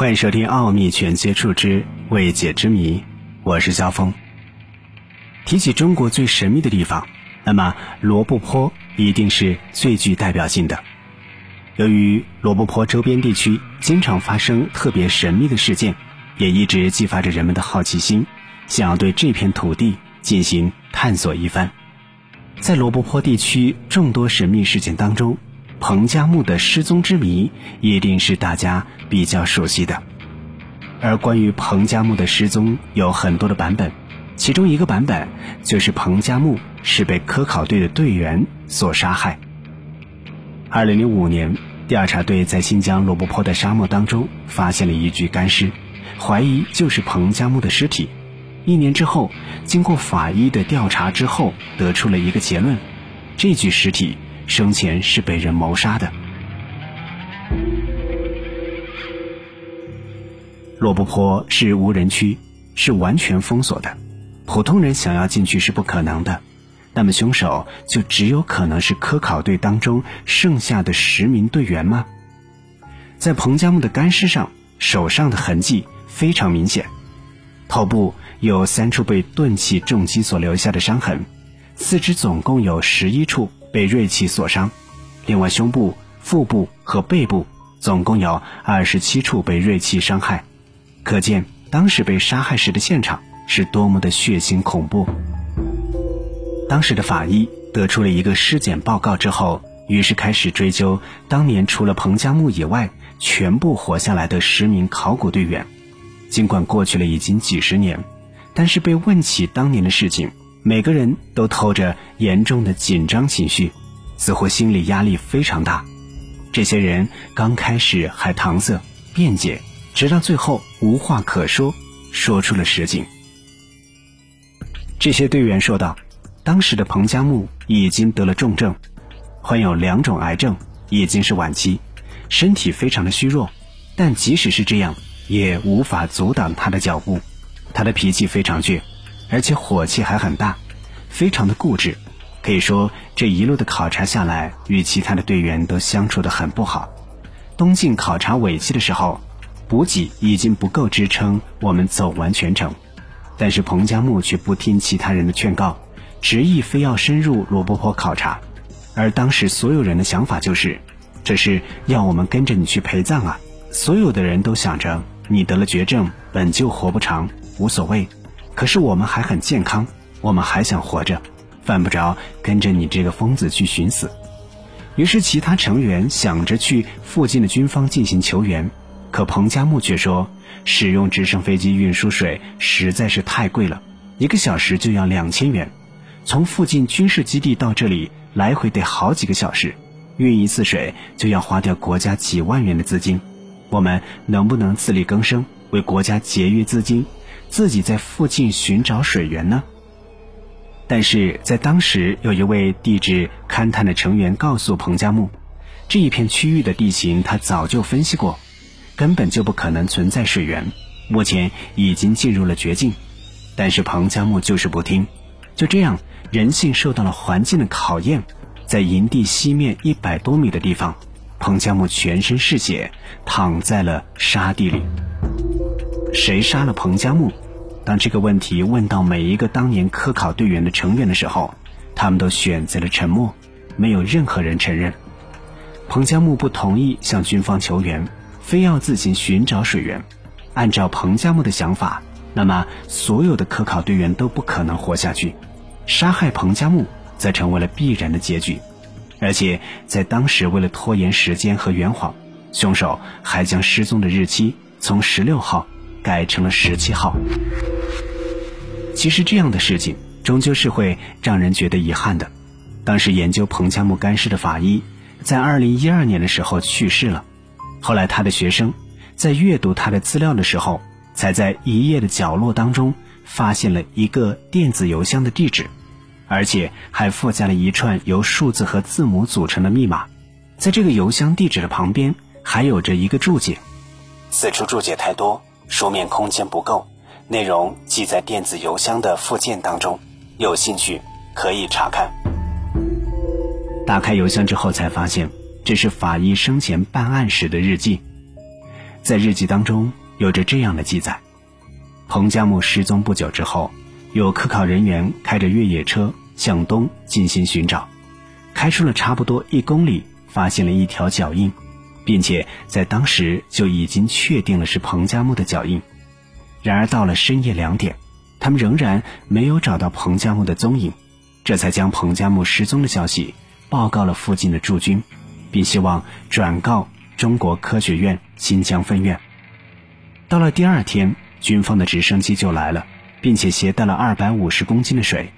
欢迎收听《奥秘全接触之未解之谜》，我是肖峰。提起中国最神秘的地方，那么罗布泊一定是最具代表性的。由于罗布泊周边地区经常发生特别神秘的事件，也一直激发着人们的好奇心，想要对这片土地进行探索一番。在罗布泊地区众多神秘事件当中，彭加木的失踪之谜一定是大家比较熟悉的。而关于彭加木的失踪有很多的版本，其中一个版本就是彭加木是被科考队的队员所杀害。二零零五年，调查队在新疆罗布泊的沙漠当中发现了一具干尸，怀疑就是彭加木的尸体。一年之后，经过法医的调查之后，得出了一个结论：这具尸体生前是被人谋杀的。罗布泊是无人区，是完全封锁的，普通人想要进去是不可能的。那么，凶手就只有可能是科考队当中剩下的十名队员吗？在彭加木的干尸上，手上的痕迹非常明显，头部有三处被钝器重击所留下的伤痕，四肢总共有十一处被锐器所伤，另外胸部、腹部和背部总共有二十七处被锐器伤害，可见当时被杀害时的现场是多么的血腥恐怖。当时的法医得出了一个尸检报告之后，于是开始追究当年除了彭加木以外全部活下来的十名考古队员。尽管过去了已经几十年，但是被问起当年的事情，每个人都透着严重的紧张情绪，似乎心理压力非常大。这些人刚开始还搪塞辩解，直到最后无话可说，说出了实情。这些队员说道。当时的彭加木已经得了重症，患有两种癌症，已经是晚期，身体非常的虚弱。但即使是这样，也无法阻挡他的脚步。他的脾气非常倔，而且火气还很大，非常的固执。可以说这一路的考察下来，与其他的队员都相处的很不好。东进考察尾期的时候，补给已经不够支撑我们走完全程，但是彭加木却不听其他人的劝告。执意非要深入罗布泊考察，而当时所有人的想法就是，这是要我们跟着你去陪葬啊！所有的人都想着，你得了绝症，本就活不长，无所谓。可是我们还很健康，我们还想活着，犯不着跟着你这个疯子去寻死。于是其他成员想着去附近的军方进行求援，可彭加木却说，使用直升飞机运输水实在是太贵了，一个小时就要两千元。从附近军事基地到这里来回得好几个小时，运一次水就要花掉国家几万元的资金。我们能不能自力更生，为国家节约资金，自己在附近寻找水源呢？但是在当时，有一位地质勘探的成员告诉彭加木，这一片区域的地形他早就分析过，根本就不可能存在水源，目前已经进入了绝境。但是彭加木就是不听，就这样。人性受到了环境的考验，在营地西面一百多米的地方，彭加木全身是血，躺在了沙地里。谁杀了彭加木？当这个问题问到每一个当年科考队员的成员的时候，他们都选择了沉默，没有任何人承认。彭加木不同意向军方求援，非要自行寻找水源。按照彭加木的想法，那么所有的科考队员都不可能活下去。杀害彭加木则成为了必然的结局，而且在当时，为了拖延时间和圆谎，凶手还将失踪的日期从十六号改成了十七号。其实这样的事情终究是会让人觉得遗憾的。当时研究彭加木干尸的法医，在二零一二年的时候去世了。后来他的学生在阅读他的资料的时候，才在一页的角落当中发现了一个电子邮箱的地址。而且还附加了一串由数字和字母组成的密码，在这个邮箱地址的旁边还有着一个注解。此处注解太多，书面空间不够，内容记在电子邮箱的附件当中，有兴趣可以查看。打开邮箱之后，才发现这是法医生前办案时的日记。在日记当中有着这样的记载：彭加木失踪不久之后，有科考人员开着越野车向东进行寻找，开出了差不多一公里，发现了一条脚印，并且在当时就已经确定了是彭加木的脚印。然而到了深夜两点，他们仍然没有找到彭加木的踪影，这才将彭加木失踪的消息报告了附近的驻军，并希望转告。中国科学院新疆分院。到了第二天，军方的直升机就来了，并且携带了二百五十公斤的水，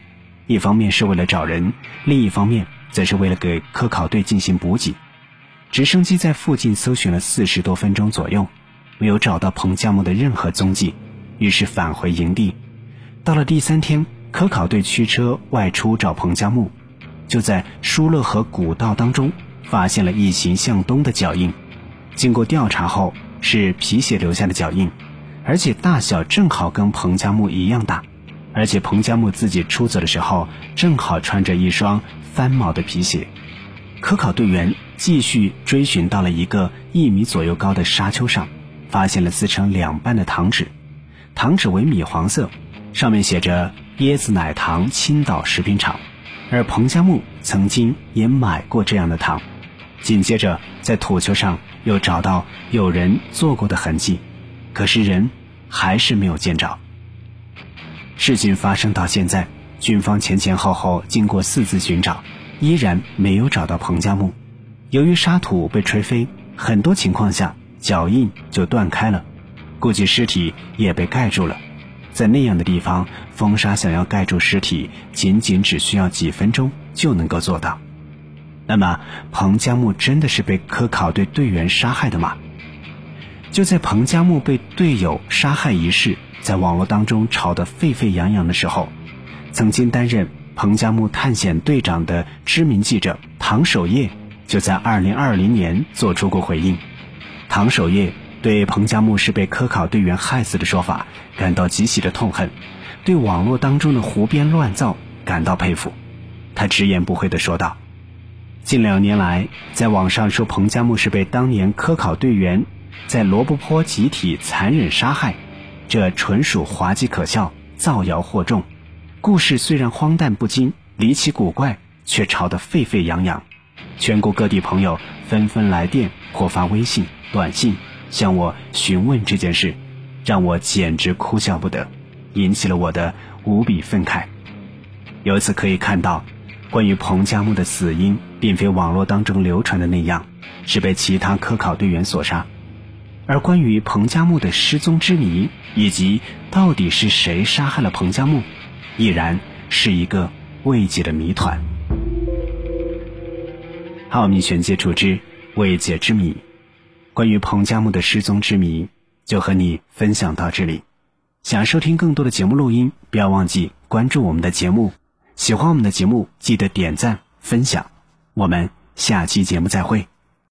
一方面是为了找人，另一方面则是为了给科考队进行补给。直升机在附近搜寻了四十多分钟左右，没有找到彭加木的任何踪迹，于是返回营地。到了第三天，科考队驱车外出找彭加木，就在疏勒河古道当中发现了一行向东的脚印。经过调查后，是皮鞋留下的脚印，而且大小正好跟彭加木一样大，而且彭加木自己出走的时候正好穿着一双翻毛的皮鞋。科考队员继续追寻到了一个一米左右高的沙丘上，发现了撕成两半的糖纸，糖纸为米黄色，上面写着“椰子奶糖青岛食品厂”，而彭加木曾经也买过这样的糖。紧接着，在土丘上。又找到有人做过的痕迹，可是人还是没有见着。事情发生到现在，军方前前后后经过四次寻找，依然没有找到彭加木。由于沙土被吹飞，很多情况下脚印就断开了，估计尸体也被盖住了。在那样的地方，风沙想要盖住尸体，仅仅只需要几分钟就能够做到。那么，彭加木真的是被科考队队员杀害的吗？就在彭加木被队友杀害一事在网络当中吵得沸沸扬扬的时候，曾经担任彭加木探险队长的知名记者唐守业就在2020年做出过回应。唐守业对彭加木是被科考队员害死的说法感到极其的痛恨，对网络当中的胡编乱造感到佩服。他直言不讳地说道。近两年来，在网上说彭加木是被当年科考队员在罗布泊集体残忍杀害，这纯属滑稽可笑、造谣惑众。故事虽然荒诞不经、离奇古怪，却吵得沸沸扬扬。全国各地朋友纷纷来电或发微信、短信向我询问这件事，让我简直哭笑不得，引起了我的无比愤慨。由此可以看到。关于彭加木的死因，并非网络当中流传的那样，是被其他科考队员所杀。而关于彭加木的失踪之谜，以及到底是谁杀害了彭加木，依然是一个未解的谜团。奥秘全接触之未解之谜，关于彭加木的失踪之谜，就和你分享到这里。想收听更多的节目录音，不要忘记关注我们的节目。喜欢我们的节目，记得点赞分享。我们下期节目再会。